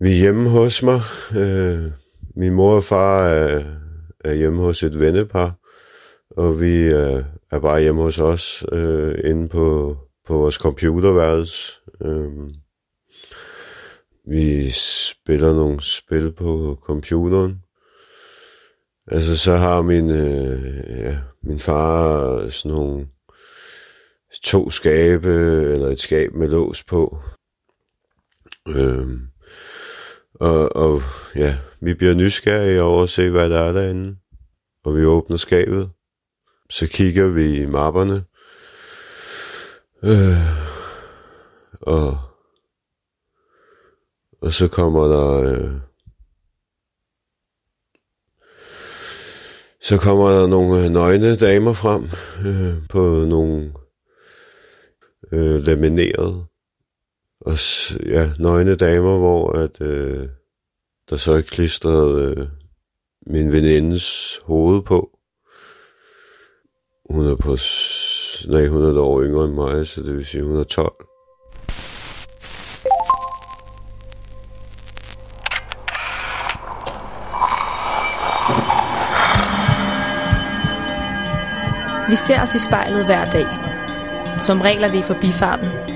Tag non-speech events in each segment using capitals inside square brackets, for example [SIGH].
Vi er hjemme hos mig. Øh, min mor og far er, er hjemme hos et vennepar, og vi øh, er bare hjemme hos os, øh, inde på, på vores computerværelse. Øh, vi spiller nogle spil på computeren. Altså så har min, øh, ja, min far sådan nogle to skabe, eller et skab med lås på. Øhm, og, og ja, vi bliver nysgerrige over at se, hvad der er derinde. Og vi åbner skabet. Så kigger vi i mapperne. Øh, og, og så kommer der... Øh, så kommer der nogle nøgne damer frem øh, på nogle øh, lamineret og ja, nøgne damer, hvor at, øh, der så er klistret øh, min venindes hoved på. Hun er på, nej, hun er år yngre end mig, så det vil sige, hun er 12. Vi ser os i spejlet hver dag. Som regler vi i forbifarten.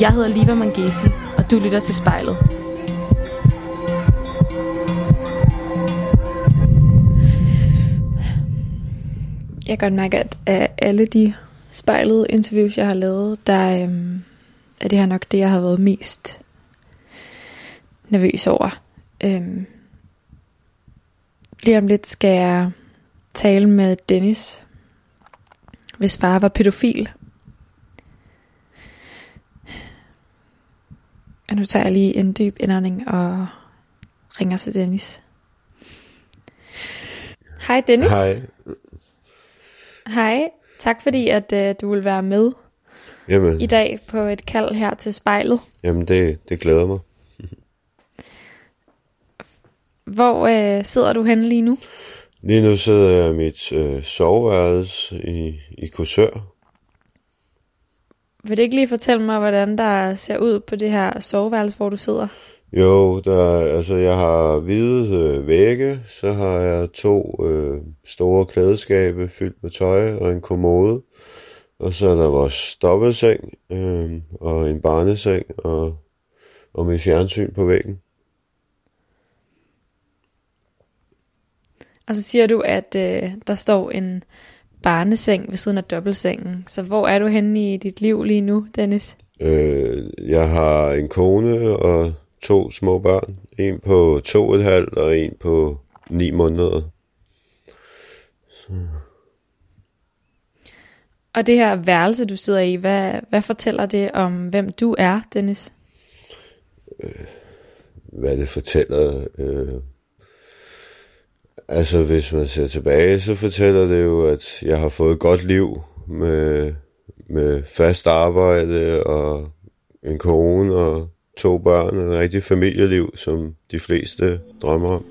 Jeg hedder Liva Mangesi, og du lytter til spejlet. Jeg kan godt mærke, at af alle de spejlede interviews, jeg har lavet, der øhm, er det her nok det, jeg har været mest nervøs over. Øhm, lige om lidt skal jeg tale med Dennis, hvis far var pædofil. Og nu tager jeg lige en dyb indånding og ringer til Dennis. Hej Dennis. Hej. Hej. Tak fordi, at uh, du vil være med Jamen, i dag på et kald her til spejlet. jamen det, det glæder mig. Hvor uh, sidder du henne lige nu? Lige nu sidder jeg i mit øh, soveværelse i, i Korsør. Vil du ikke lige fortælle mig, hvordan der ser ud på det her soveværelse, hvor du sidder? Jo, der, altså jeg har hvide øh, vægge, så har jeg to øh, store klædeskabe fyldt med tøj og en kommode. Og så er der vores dobbeltseng øh, og en barneseng og, og mit fjernsyn på væggen. Og så siger du, at øh, der står en barneseng ved siden af dobbeltsengen. Så hvor er du henne i dit liv lige nu, Dennis? Øh, jeg har en kone og to små børn. En på to og et halvt og en på ni måneder. Og det her værelse, du sidder i, hvad, hvad fortæller det om, hvem du er, Dennis? Hvad det fortæller... Øh, altså, hvis man ser tilbage, så fortæller det jo, at jeg har fået et godt liv med, med fast arbejde og en kone og to børn og et rigtigt familieliv, som de fleste drømmer om.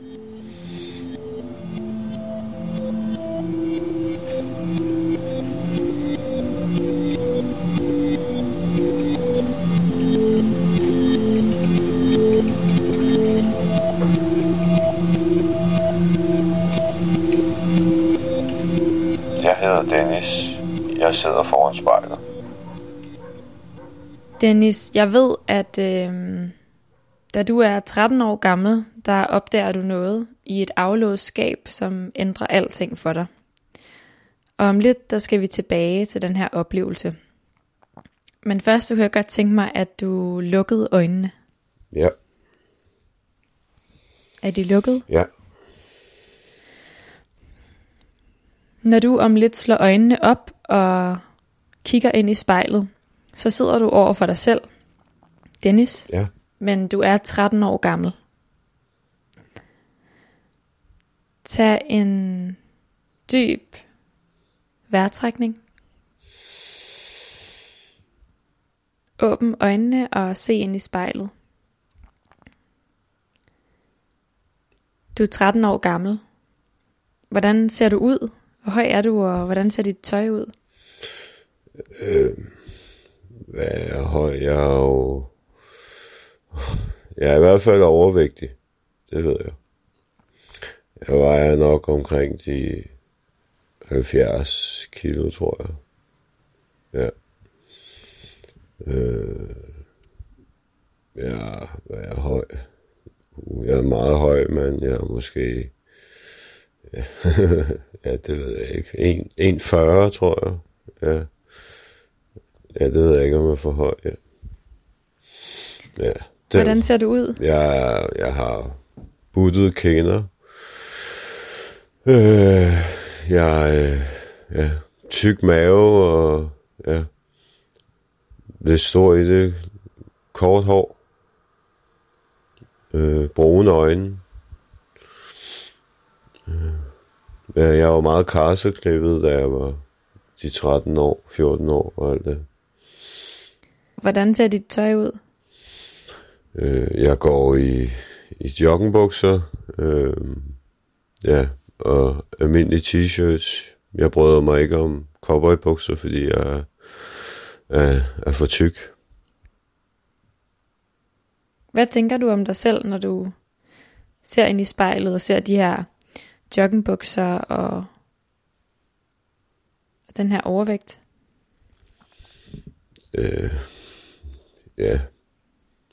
Hedder Dennis. Jeg sidder foran spejlet. Dennis, jeg ved, at øh, da du er 13 år gammel, der opdager du noget i et aflåst skab, som ændrer alting for dig. Og om lidt, der skal vi tilbage til den her oplevelse. Men først så kunne jeg godt tænke mig, at du lukkede øjnene. Ja, Er de lukket? ja. Når du om lidt slår øjnene op og kigger ind i spejlet, så sidder du over for dig selv. Dennis, Ja. men du er 13 år gammel. Tag en dyb vejrtrækning. Åbn øjnene og se ind i spejlet. Du er 13 år gammel. Hvordan ser du ud? Hvor høj er du, og hvordan ser dit tøj ud? Øh, hvad er høj? Jeg er jo... Jeg er i hvert fald overvægtig. Det ved jeg. Jeg vejer nok omkring de 70 kilo, tror jeg. Ja. Øh, jeg, jeg er høj? Uh, jeg er meget høj, men jeg er måske... [LAUGHS] Ja, det ved jeg ikke. 1,40 tror jeg. Ja. ja, det ved jeg ikke, om jeg er for høj. Ja. ja det, Hvordan ser du ud? Jeg, jeg har buttede kender. Øh, jeg øh, ja, tyk mave og ja, lidt stor i det. Kort hår. Øh, brune øjne. Øh, jeg var meget karseklippet, da jeg var de 13 år, 14 år og alt det. Hvordan ser dit tøj ud? Øh, jeg går i, i joggingbukser, øh, ja, og almindelige t-shirts. Jeg bryder mig ikke om cowboybukser, fordi jeg er, er, er for tyk. Hvad tænker du om dig selv, når du ser ind i spejlet og ser de her joggingbukser og den her overvægt? Øh, ja,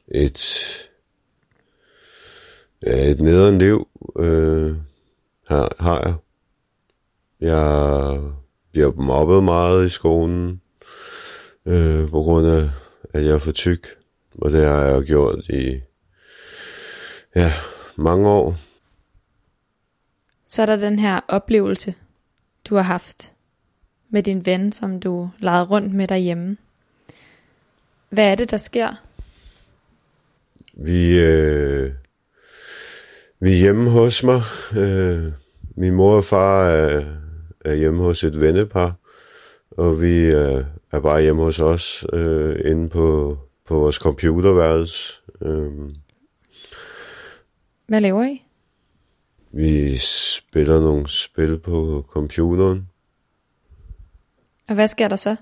et, ja, et nederen liv øh, har, har jeg. Jeg bliver mobbet meget i skolen, øh, på grund af, at jeg er for tyk. Og det har jeg gjort i ja, mange år. Så er der den her oplevelse, du har haft med din ven, som du legede rundt med derhjemme. Hvad er det, der sker? Vi, øh, vi er hjemme hos mig. Øh, min mor og far er, er hjemme hos et vennepar, og vi øh, er bare hjemme hos os, øh, inde på, på vores computerværelse. Øh, Hvad laver I? Vi spiller nogle spil på computeren. Og hvad sker der så?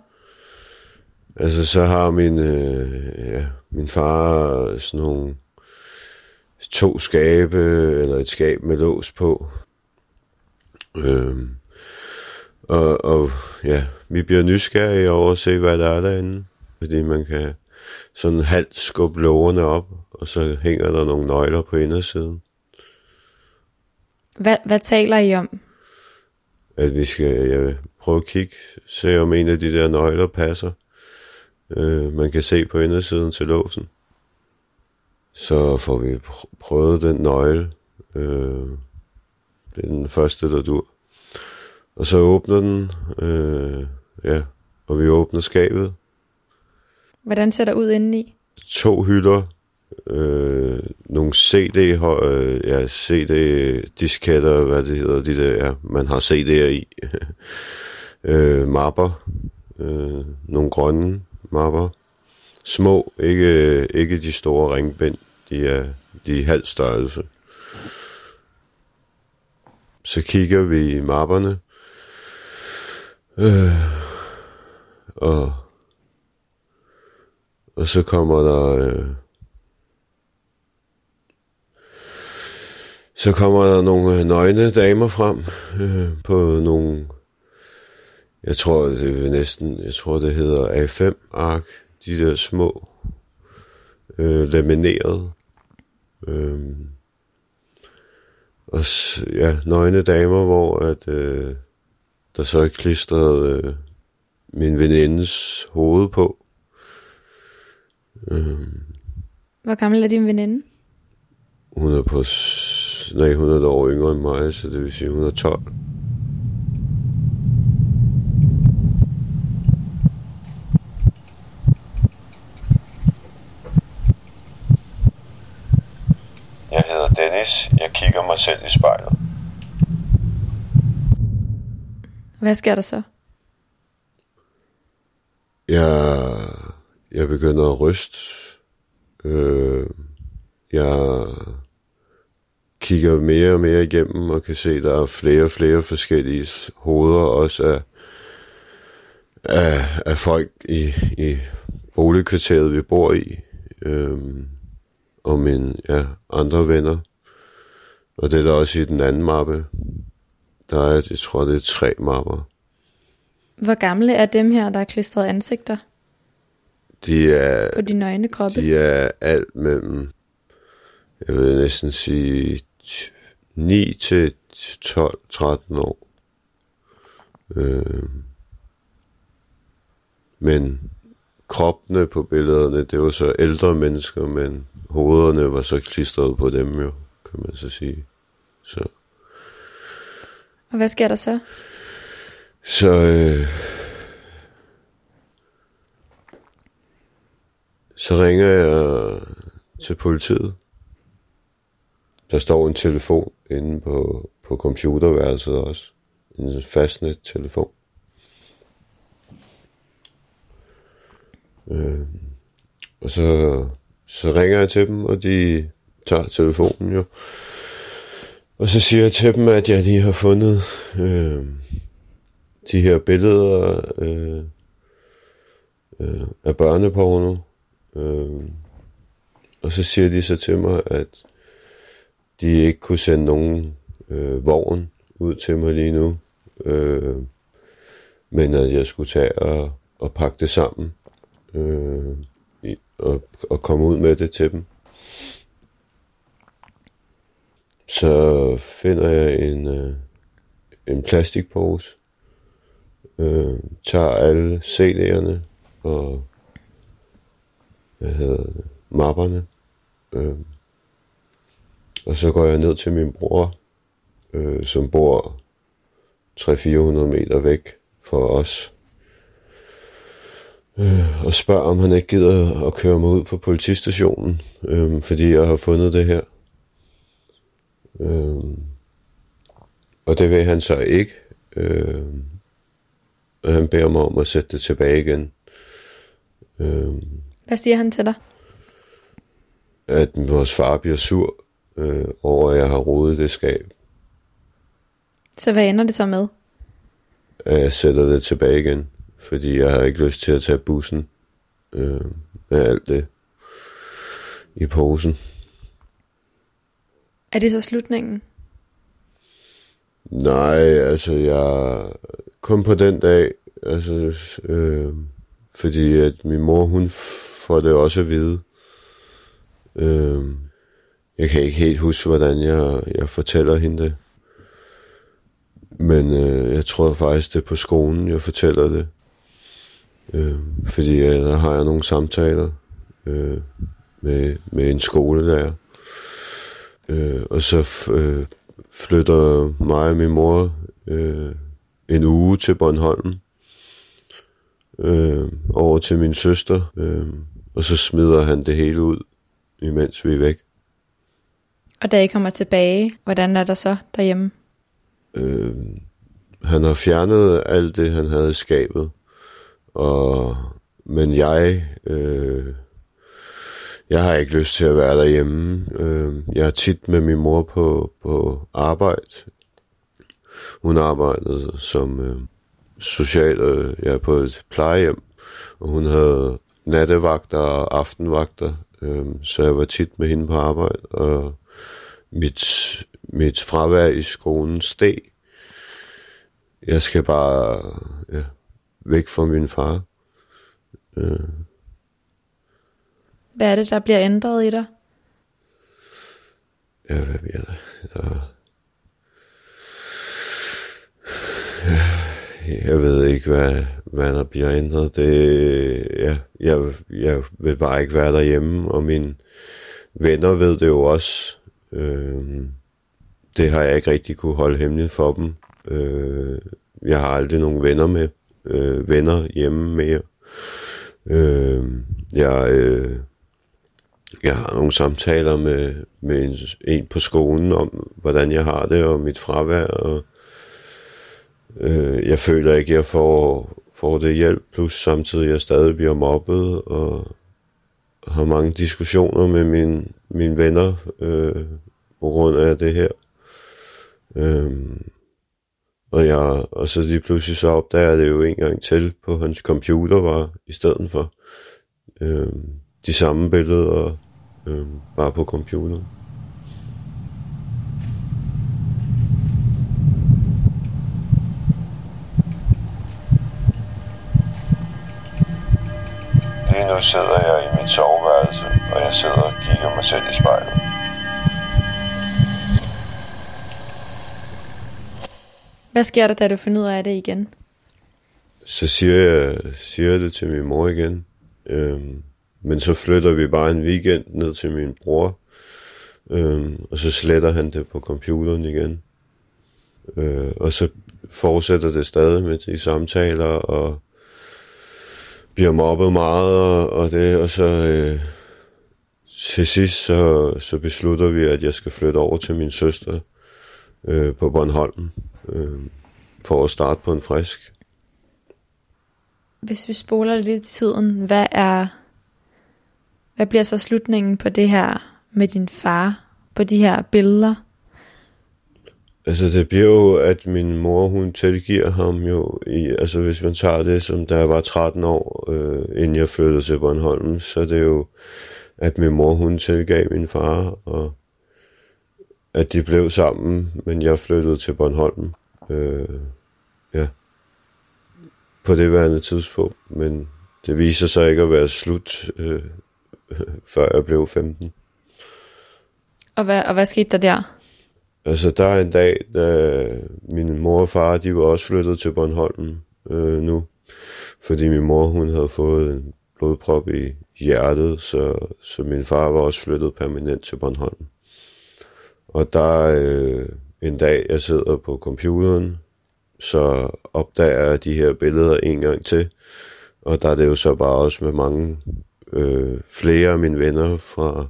Altså, så har min, øh, ja, min far sådan nogle to skabe, eller et skab med lås på. Øhm, og, og ja, vi bliver nysgerrige over at se, hvad der er derinde. Fordi man kan sådan halvt skubbe lågerne op, og så hænger der nogle nøgler på indersiden. Hvad, hvad taler I om? At vi skal ja, prøve at kigge, se om en af de der nøgler passer. Øh, man kan se på indersiden til låsen. Så får vi pr- prøvet den nøgle. Øh, det er den første, der dur. Og så åbner den, øh, ja, og vi åbner skabet. Hvordan ser der ud indeni? To hylder, øh, nogle CD, øh, ja, CD-disketter, hvad det hedder, de der, ja, man har CD'er i. [LAUGHS] øh, mapper, øh, nogle grønne mapper. Små, ikke, ikke de store ringbind, de er, de er halv størrelse. Så kigger vi i mapperne, øh, og, og så kommer der, øh, så kommer der nogle nøgne damer frem øh, på nogle, jeg tror det er næsten, jeg tror det hedder A5 ark, de der små øh, lamineret. Øh, og ja, nøgne damer, hvor at, øh, der så er klistret øh, min venindes hoved på. Øh, Hvor gammel er din veninde? hun er på, nej, hun er et år yngre end mig, så det vil sige, hun er 12. Jeg hedder Dennis. Jeg kigger mig selv i spejlet. Hvad sker der så? Jeg, jeg begynder at ryste. Øh, jeg kigger mere og mere igennem og kan se, at der er flere og flere forskellige hoveder også af, af, af folk i, i boligkvarteret, vi bor i. Øh, og mine ja, andre venner. Og det er der også i den anden mappe. Der er, jeg tror, det er tre mapper. Hvor gamle er dem her, der er klistret ansigter De er, på de nøgne kroppe? de er alt mellem, jeg vil næsten sige, 9 til 12-13 år. Øh, men kroppene på billederne, det var så ældre mennesker, men hovederne var så klistret på dem jo, kan man så sige. Så, Og hvad sker der så? så øh, så ringer jeg til politiet. Der står en telefon inde på, på computerværelset også. En fastnet telefon. Øh, og så, så ringer jeg til dem, og de tager telefonen jo. Og så siger jeg til dem, at jeg lige har fundet øh, de her billeder øh, øh, af børneporno. Øh, og så siger de så til mig, at de ikke kunne sende nogen øh, vogn ud til mig lige nu. Øh, men at jeg skulle tage og, og pakke det sammen øh, i, og, og komme ud med det til dem. Så finder jeg en, øh, en plastikpose, øh, tager alle CD'erne og hvad hedder det, mapperne, øh, og så går jeg ned til min bror, øh, som bor 300-400 meter væk fra os, øh, og spørger, om han ikke gider at køre mig ud på politistationen, øh, fordi jeg har fundet det her. Øh, og det vil han så ikke. Øh, og han beder mig om at sætte det tilbage igen. Øh, Hvad siger han til dig? at vores far bliver sur øh, over, at jeg har rodet det skab. Så hvad ender det så med? At jeg sætter det tilbage igen. Fordi jeg har ikke lyst til at tage bussen øh, med alt det i posen. Er det så slutningen? Nej, altså jeg kun på den dag, altså øh, fordi at min mor hun får det også at vide. Øh, jeg kan ikke helt huske, hvordan jeg, jeg fortæller hende det. Men øh, jeg tror faktisk, det er på skolen, jeg fortæller det. Øh, fordi øh, der har jeg nogle samtaler øh, med, med en skolelærer. Øh, og så f- øh, flytter mig og min mor øh, en uge til Bornholm. Øh, over til min søster. Øh, og så smider han det hele ud, imens vi er væk. Og da I kommer tilbage, hvordan er der så derhjemme? Øh, han har fjernet alt det, han havde i skabet. Og, men jeg, øh, jeg har ikke lyst til at være derhjemme. Øh, jeg er tit med min mor på, på arbejde. Hun arbejdede som øh, social, øh, ja, på et plejehjem, og hun havde nattevagter og aftenvagter, øh, så jeg var tit med hende på arbejde, og mit, mit fravær i skolen steg. Jeg skal bare ja, væk fra min far. Øh, Hvad er det, der bliver ændret i dig? ja, hvad bliver der? der jeg ved ikke, hvad, hvad der bliver ændret. Det, ja, jeg, jeg vil bare ikke være derhjemme, og mine venner ved det jo også. Øh, det har jeg ikke rigtig kunne holde hemmeligt for dem. Øh, jeg har aldrig nogen venner med, øh, venner hjemme mere. Øh, jeg, øh, jeg har nogle samtaler med, med en, en på skolen om, hvordan jeg har det, og mit fravær, og øh, jeg føler ikke, at jeg får, får det hjælp, plus samtidig jeg stadig bliver mobbet, og har mange diskussioner med mine, mine venner øh, på grund af det her. Øhm, og, jeg, og så lige pludselig så opdager jeg det jo en gang til på hans computer var i stedet for øhm, de samme billeder øhm, bare på computeren. Lige nu sidder jeg i mit soveværelse, og jeg sidder og kigger mig selv i spejlet. Hvad sker der, da du finder ud af det igen? Så siger jeg, siger jeg det til min mor igen. Øhm, men så flytter vi bare en weekend ned til min bror. Øhm, og så sletter han det på computeren igen. Øh, og så fortsætter det stadig med de samtaler, og bliver mobbet meget, og, og det, og så øh, til sidst så, så beslutter vi, at jeg skal flytte over til min søster øh, på Bornholm, øh, for at starte på en frisk. Hvis vi spoler lidt i tiden, hvad er hvad bliver så slutningen på det her med din far, på de her billeder? Altså det bliver jo, at min mor hun tilgiver ham jo, i, altså hvis man tager det som da jeg var 13 år, øh, inden jeg flyttede til Bornholm, så det er jo, at min mor hun tilgav min far, og at de blev sammen, men jeg flyttede til Bornholm. Øh, ja. På det værende tidspunkt, men det viser sig ikke at være slut, øh, [LAUGHS] før jeg blev 15. Og hvad, og hvad skete der der? Altså, der er en dag, da min mor og far, de var også flyttet til Bornholm øh, nu. Fordi min mor, hun havde fået en blodprop i hjertet, så, så min far var også flyttet permanent til Bornholm. Og der øh, en dag, jeg sidder på computeren, så opdager jeg de her billeder en gang til. Og der er det jo så bare også med mange øh, flere af mine venner fra...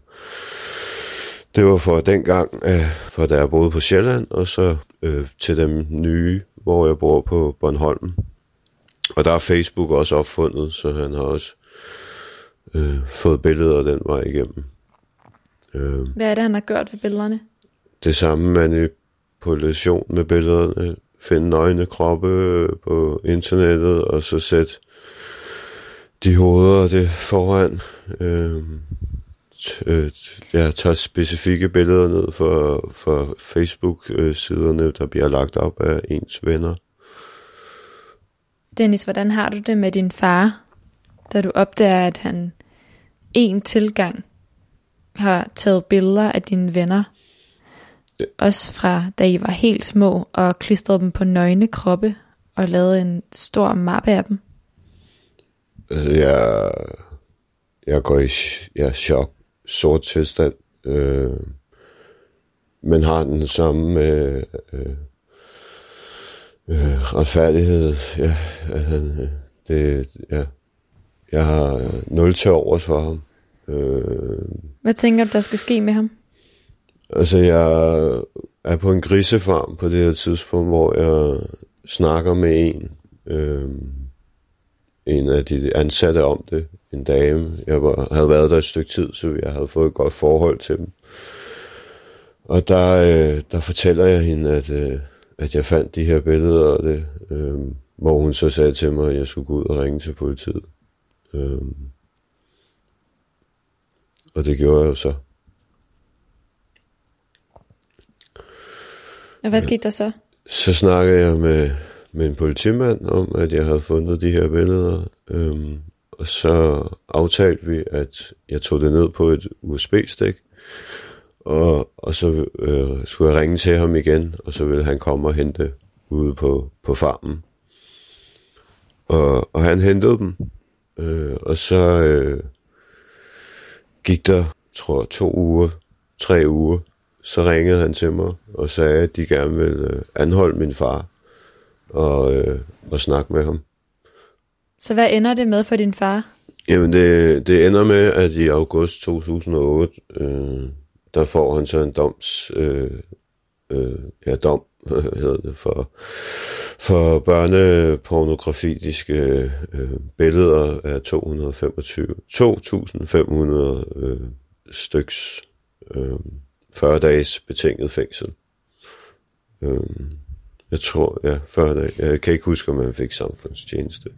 Det var for dengang, øh, for da jeg boede på Sjælland, og så øh, til dem nye, hvor jeg bor på Bornholm. Og der er Facebook også opfundet, så han har også øh, fået billeder den vej igennem. Øh, Hvad er det, han har gjort ved billederne? Det samme manipulation med billederne. Finde nøgne kroppe på internettet, og så sætte de hoveder det foran. Øh, øh, jeg tager specifikke billeder ned for, for Facebook-siderne, der bliver lagt op af ens venner. Dennis, hvordan har du det med din far, da du opdager, at han en tilgang har taget billeder af dine venner? Ja. Også fra da I var helt små og klistrede dem på nøgne kroppe og lavede en stor mappe af dem? Altså, jeg, jeg går i jeg chok, sort tilstand. Øh, men har den samme øh, øh, øh, retfærdighed. Ja, altså, det, ja. Jeg har nul til overs for ham. Øh, Hvad tænker du, der skal ske med ham? Altså, jeg er på en grisefarm på det her tidspunkt, hvor jeg snakker med en. Øh, en af de ansatte om det, en dame. Jeg var, havde været der et stykke tid, så jeg havde fået et godt forhold til dem. Og der, øh, der fortæller jeg hende, at, øh, at jeg fandt de her billeder, og det, øh, hvor hun så sagde til mig, at jeg skulle gå ud og ringe til politiet. Øh, og det gjorde jeg jo så. Og hvad skete der så? Så snakkede jeg med, med en politimand om, at jeg havde fundet de her billeder. Øhm, og så aftalte vi, at jeg tog det ned på et USB-stik. Og, og så øh, skulle jeg ringe til ham igen, og så ville han komme og hente ude på, på farmen. Og, og han hentede dem. Øh, og så øh, gik der, tror jeg, to uger, tre uger. Så ringede han til mig og sagde, at de gerne ville øh, anholde min far og, øh, og snakke med ham. Så hvad ender det med for din far? Jamen, det, det ender med, at i august 2008, øh, der får han så en doms, øh, øh, ja, dom, [LAUGHS] hedder det, for, for børnepornografiske øh, billeder af 225, 2500 øh, styks, øh, 40 dages betinget fængsel. Øh, jeg tror, ja, 40 dage. Jeg kan ikke huske, om han fik samfundstjeneste.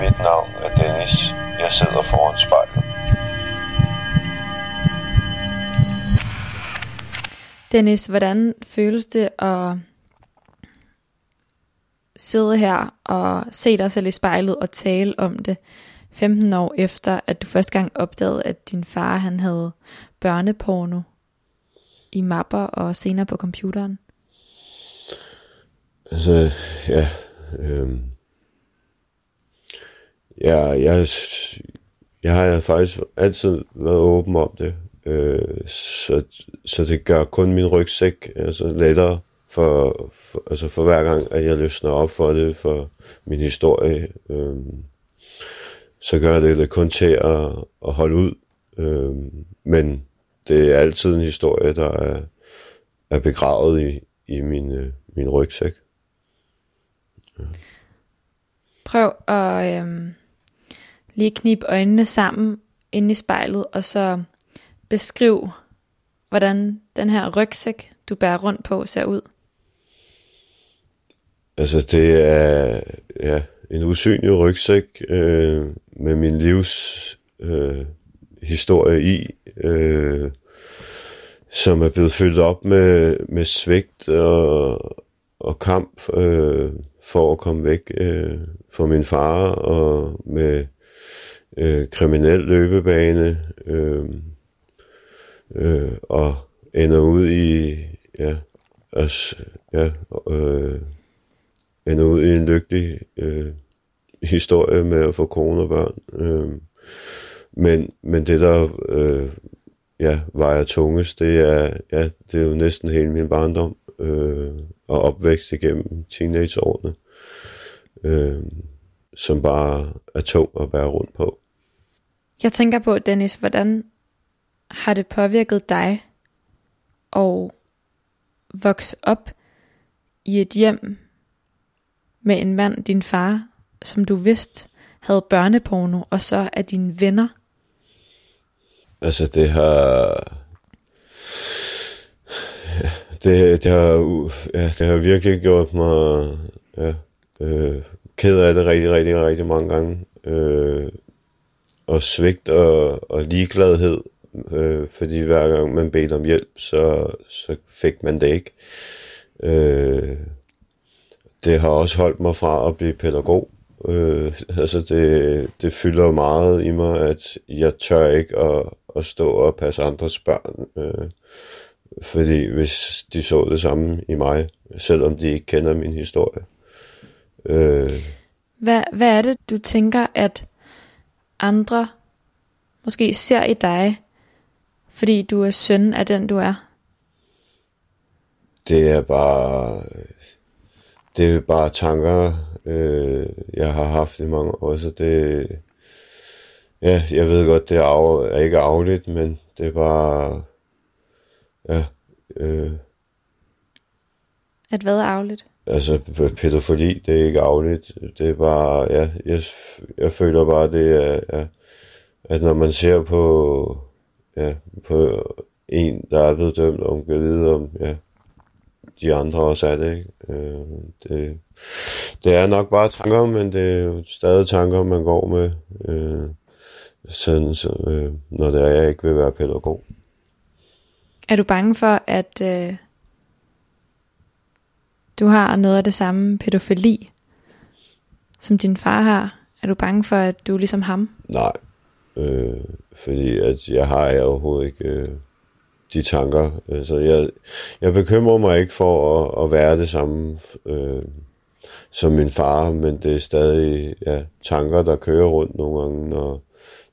Mit navn er Dennis. Jeg sidder foran spejlet. Dennis, hvordan føles det at sidde her og se dig selv i spejlet og tale om det 15 år efter, at du første gang opdagede, at din far han havde børneporno i mapper og senere på computeren? Altså, ja, øh, ja, jeg, jeg har faktisk altid været åben om det, øh, så, så det gør kun min rygsæk altså, lettere for, for, altså for hver gang, at jeg løsner op for det, for min historie, øh, så gør det det kun til at, at holde ud. Øh, men det er altid en historie, der er, er begravet i, i min, øh, min rygsæk. Prøv at Øh lige knibe øjnene sammen inde i spejlet, og så beskriv, hvordan den her rygsæk, du bærer rundt på, ser ud. Altså det er ja, en usynlig rygsæk øh, med min livs øh, historie i, øh, som er blevet fyldt op med, med svigt og, og kamp øh, for at komme væk øh, fra min far og med øh, kriminel løbebane øh, øh, og ender ud i ja, altså, ja, øh, ender ud i en lykkelig øh, historie med at få kone og børn. Øh, men, men det der øh, ja, vejer tungest, det er, ja, det er jo næsten hele min barndom øh, og opvækst igennem teenageårene, øh, som bare er tung at bære rundt på. Jeg tænker på, Dennis, hvordan har det påvirket dig at vokse op i et hjem med en mand, din far, som du vidste havde børneporno, og så er dine venner? Altså det har... Det, det, har, ja, det har virkelig gjort mig ja, øh, ked af det rigtig, rigtig, rigtig mange gange. Øh, og svigt og, og ligegladhed, øh, fordi hver gang man bedte om hjælp, så, så fik man det ikke. Øh, det har også holdt mig fra at blive pædagog. Øh, [LAUGHS] altså det, det fylder meget i mig, at jeg tør ikke at, at stå og passe andres børn. Øh, fordi hvis de så det samme i mig, selvom de ikke kender min historie. Øh, hvad, hvad er det, du tænker, at andre måske ser i dig, fordi du er søn af den, du er? Det er bare det er bare tanker, øh, jeg har haft i mange år, så det, ja, jeg ved godt, det er, af, er ikke afligt, men det er bare, ja, øh, At hvad er afligt? Altså, pædofili, det er ikke afligt, det er bare, ja, jeg, jeg føler bare, det er, ja, at når man ser på, ja, på en, der er blevet dømt, om kan vide om, ja, de andre også er det. Ikke? Øh, det, det er nok bare tanker, men det er jo stadig tanker, man går med, øh, sådan, så, øh, når det er, jeg ikke vil være pædagog. Er du bange for, at øh, du har noget af det samme pædofili, som din far har? Er du bange for, at du er ligesom ham? Nej, øh, fordi at jeg har jeg overhovedet ikke... Øh, de tanker. Altså, jeg, jeg bekymrer mig ikke for at, at være det samme øh, som min far, men det er stadig ja, tanker, der kører rundt nogle gange, når,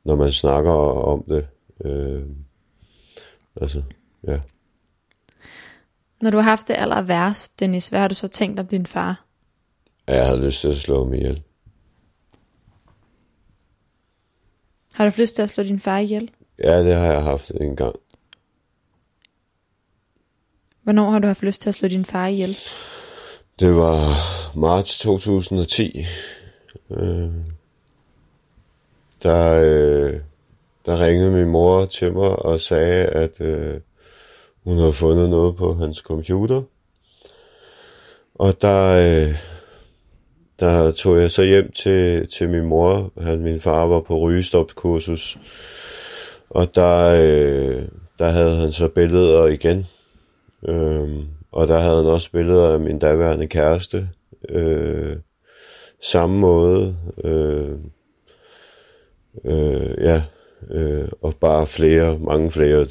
når man snakker om det. Øh, Altså, ja. Når du har haft det aller værst, Dennis, hvad har du så tænkt om din far? Jeg havde lyst til at slå ham ihjel. Har du haft lyst til at slå din far ihjel? Ja, det har jeg haft en gang. Hvornår har du haft lyst til at slå din far ihjel? Det var marts 2010. Øh, der, øh, der ringede min mor til mig og sagde, at øh, hun har fundet noget på hans computer. Og der, øh, der tog jeg så hjem til, til min mor. Han, min far var på rygestopkursus. Og der, øh, der havde han så billeder igen. Øhm, og der havde han også billeder af min daværende kæreste. Øh, samme måde. Øh, øh, ja, øh, og bare flere, mange flere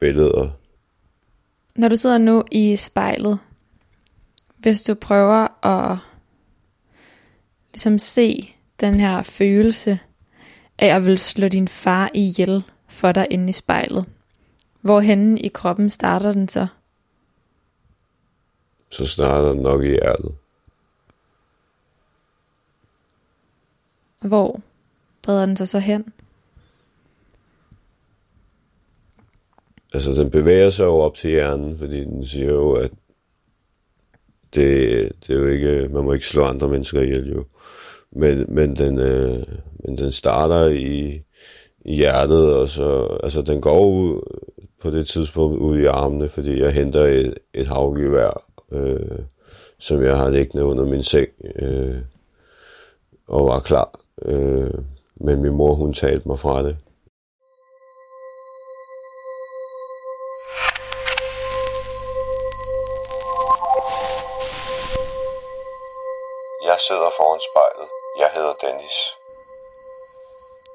billeder. Når du sidder nu i spejlet, hvis du prøver at ligesom se den her følelse af at vil slå din far ihjel for dig inde i spejlet, hvorhenne i kroppen starter den så? Så starter den nok i hjertet. Hvor breder den sig så hen? Altså, den bevæger sig jo op til hjernen, fordi den siger jo, at det, det er jo ikke, man må ikke slå andre mennesker ihjel jo. Men, men, den, øh, men den starter i, i hjertet, og så, altså den går ud på det tidspunkt ud i armene, fordi jeg henter et, et havgevær, øh, som jeg har liggende under min seng, øh, og var klar. Øh, men min mor, hun talte mig fra det. Jeg sidder foran spejlet. Jeg hedder Dennis.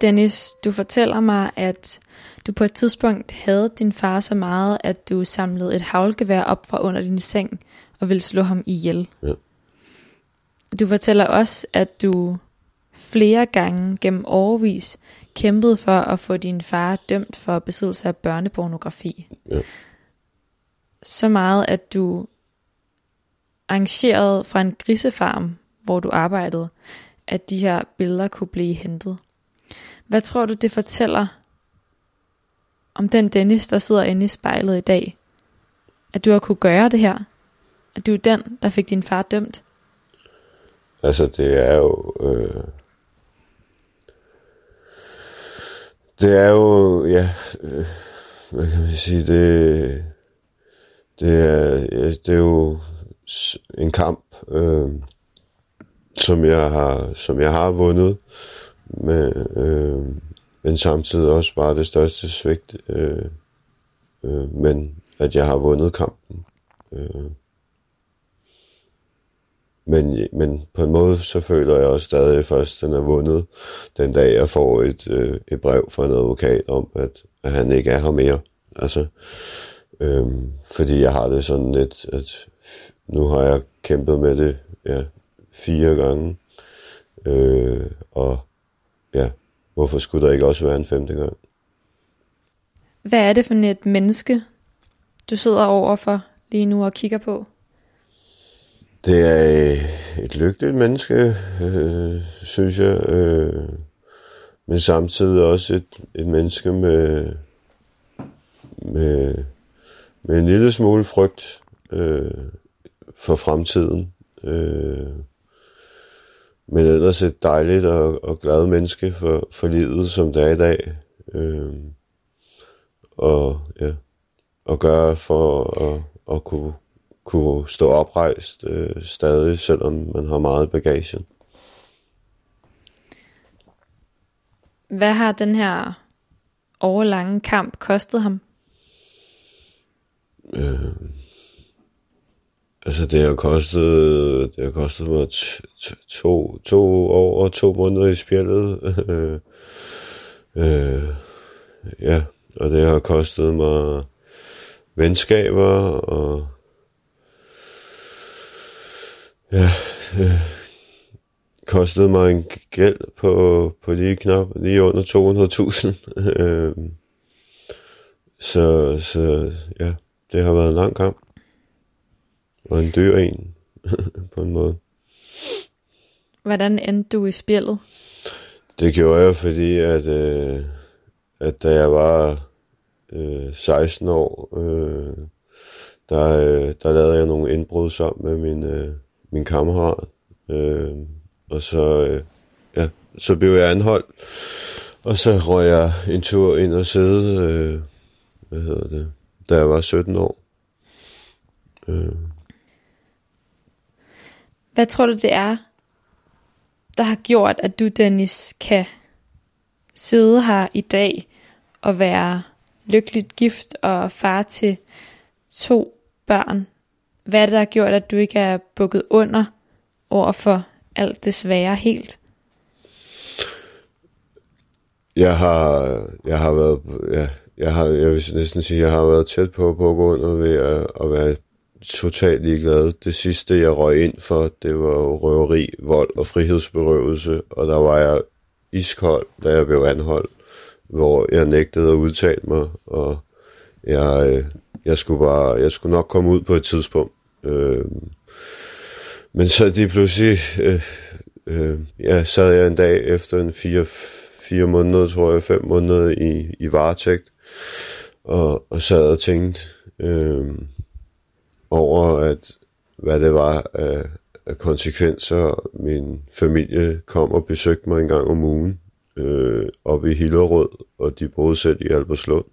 Dennis, du fortæller mig, at du på et tidspunkt havde din far så meget, at du samlede et havlgevær op fra under din seng og ville slå ham ihjel. Ja. Du fortæller også, at du flere gange gennem overvis kæmpede for at få din far dømt for besiddelse af børnepornografi. Ja. Så meget, at du arrangerede fra en grisefarm, hvor du arbejdede, at de her billeder kunne blive hentet. Hvad tror du, det fortæller om den Dennis, der sidder inde i spejlet i dag? At du har kunne gøre det her? At du er den, der fik din far dømt? Altså, det er jo... Øh, det er jo, ja, øh, hvad kan man sige, det, det, er, ja, det er jo en kamp, øh, som, jeg har, som jeg har vundet, med, øh, men samtidig også bare det største svigt, øh, øh, men at jeg har vundet kampen. Øh. Men, men på en måde, så føler jeg også stadig først, at den er vundet den dag, jeg får et, øh, et brev fra en advokat om, at, at han ikke er her mere. Altså, øhm, fordi jeg har det sådan lidt, at nu har jeg kæmpet med det ja, fire gange. Øh, og ja, hvorfor skulle der ikke også være en femte gang? Hvad er det for et menneske, du sidder overfor lige nu og kigger på? Det er øh, et lykkeligt menneske, øh, synes jeg. Øh, men samtidig også et, et menneske med, med, med en lille smule frygt øh, for fremtiden. Øh, men ellers et dejligt og, og glad menneske for, for livet, som det er i dag. Øh, og ja, og gøre for at, at kunne kunne stå oprejst øh, stadig, selvom man har meget bagage. Hvad har den her overlange kamp kostet ham? Øh, altså det har kostet, det har kostet mig t- t- to, to år og to måneder i spjældet. øh, [LAUGHS] øh, ja, og det har kostet mig venskaber og ja, øh, kostede mig en gæld på, på lige knap, lige under 200.000. [LAUGHS] øh, så, så ja, det har været en lang kamp. Og en dyr en, [LAUGHS] på en måde. Hvordan endte du i spillet? Det gjorde jeg, fordi at, øh, at da jeg var øh, 16 år, øh, der, øh, der lavede jeg nogle indbrud sammen med min, øh, min kammerat. Øh, og så, øh, ja, så blev jeg anholdt. Og så røg jeg en tur ind og sidde, øh, hvad hedder det, da jeg var 17 år. Øh. Hvad tror du, det er, der har gjort, at du, Dennis, kan sidde her i dag og være lykkeligt gift og far til to børn? Hvad er det, der har gjort, at du ikke er bukket under over for alt det svære helt? Jeg har, jeg har været, ja, jeg har, jeg vil næsten sige, jeg har været tæt på at gå under ved at, at være totalt ligeglad. Det sidste, jeg røg ind for, det var røveri, vold og frihedsberøvelse, og der var jeg iskold, da jeg blev anholdt, hvor jeg nægtede at udtale mig, og jeg, øh, jeg, skulle, bare, jeg skulle nok komme ud på et tidspunkt. Øh, men så lige pludselig, øh, øh, ja, sad jeg en dag efter en fire, fire måneder, tror jeg, fem måneder i, i varetægt, og, og sad og tænkte øh, over, at hvad det var af, af konsekvenser. Min familie kom og besøgte mig en gang om ugen øh, oppe i Hillerød, og de boede selv i Alberslund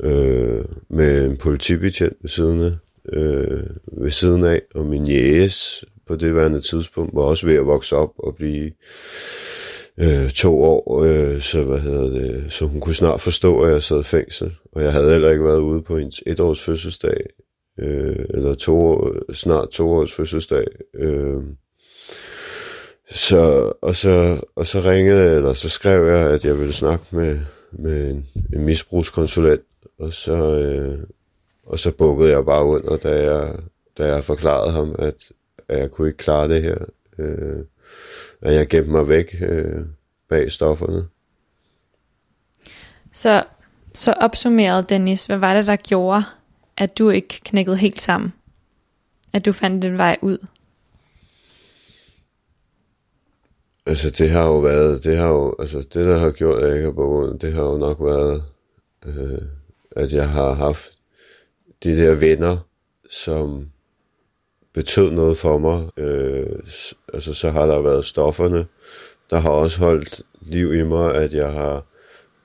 øh, med en politibetjent ved siden af, øh, ved siden af, og min jæs på det værende tidspunkt var også ved at vokse op og blive øh, to år, øh, så, hvad hedder det, så hun kunne snart forstå, at jeg sad i fængsel, og jeg havde heller ikke været ude på hendes etårs fødselsdag, øh, eller to år, snart to års fødselsdag. Øh, så, og, så, og så ringede eller så skrev jeg, at jeg ville snakke med, med en, en misbrugskonsulent, og så, øh, og så bukkede jeg bare under, da jeg, da jeg forklarede ham, at, at jeg kunne ikke klare det her. Øh, at jeg gemte mig væk øh, bag stofferne. Så, så opsummeret, Dennis, hvad var det, der gjorde, at du ikke knækkede helt sammen? At du fandt den vej ud? Altså det har jo været, det har jo, altså det der har gjort, at jeg ikke har begået, det har jo nok været, øh, at jeg har haft de der venner, som betød noget for mig. Øh, altså så har der været stofferne, der har også holdt liv i mig, at jeg har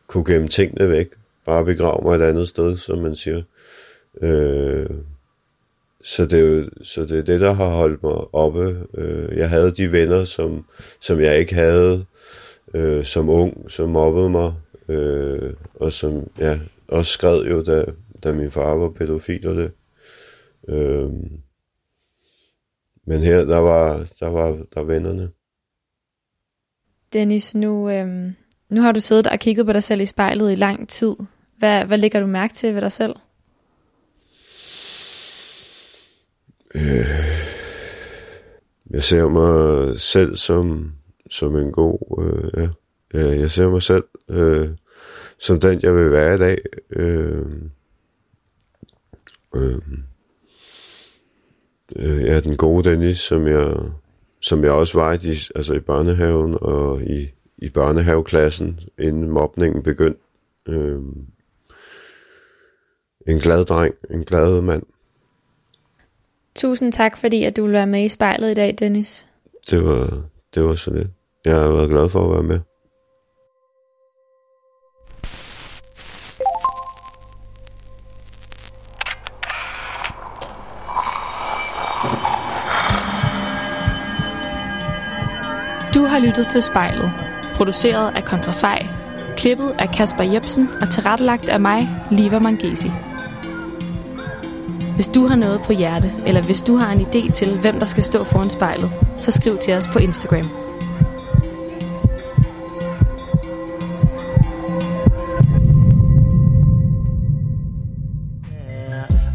kunne gemme tingene væk, bare begrave mig et andet sted, som man siger. Øh, så det, er jo, så det er det, der har holdt mig oppe. Øh, jeg havde de venner, som, som jeg ikke havde øh, som ung, som mobbede mig, øh, og som ja, også skred jo, da, da min far var pædofil og det. Øh, men her, der var, der var der vennerne. Dennis, nu, øhm, nu har du siddet og kigget på dig selv i spejlet i lang tid. Hvad, hvad lægger du mærke til ved dig selv? Øh, jeg ser mig selv som, som en god, øh, ja, jeg ser mig selv øh, som den, jeg vil være i dag. Øh, øh, øh, ja, den gode Dennis, som jeg, som jeg også var i, de, altså i børnehaven og i, i børnehaveklassen, inden mobningen begyndte. Øh, en glad dreng, en glad mand. Tusind tak, fordi at du vil være med i spejlet i dag, Dennis. Det var, det var så lidt. Jeg har været glad for at være med. Du har lyttet til spejlet, produceret af Kontrafej, klippet af Kasper Jebsen og tilrettelagt af mig, Liva Mangesi. Hvis du har noget på hjerte, eller hvis du har en idé til, hvem der skal stå foran spejlet, så skriv til os på Instagram.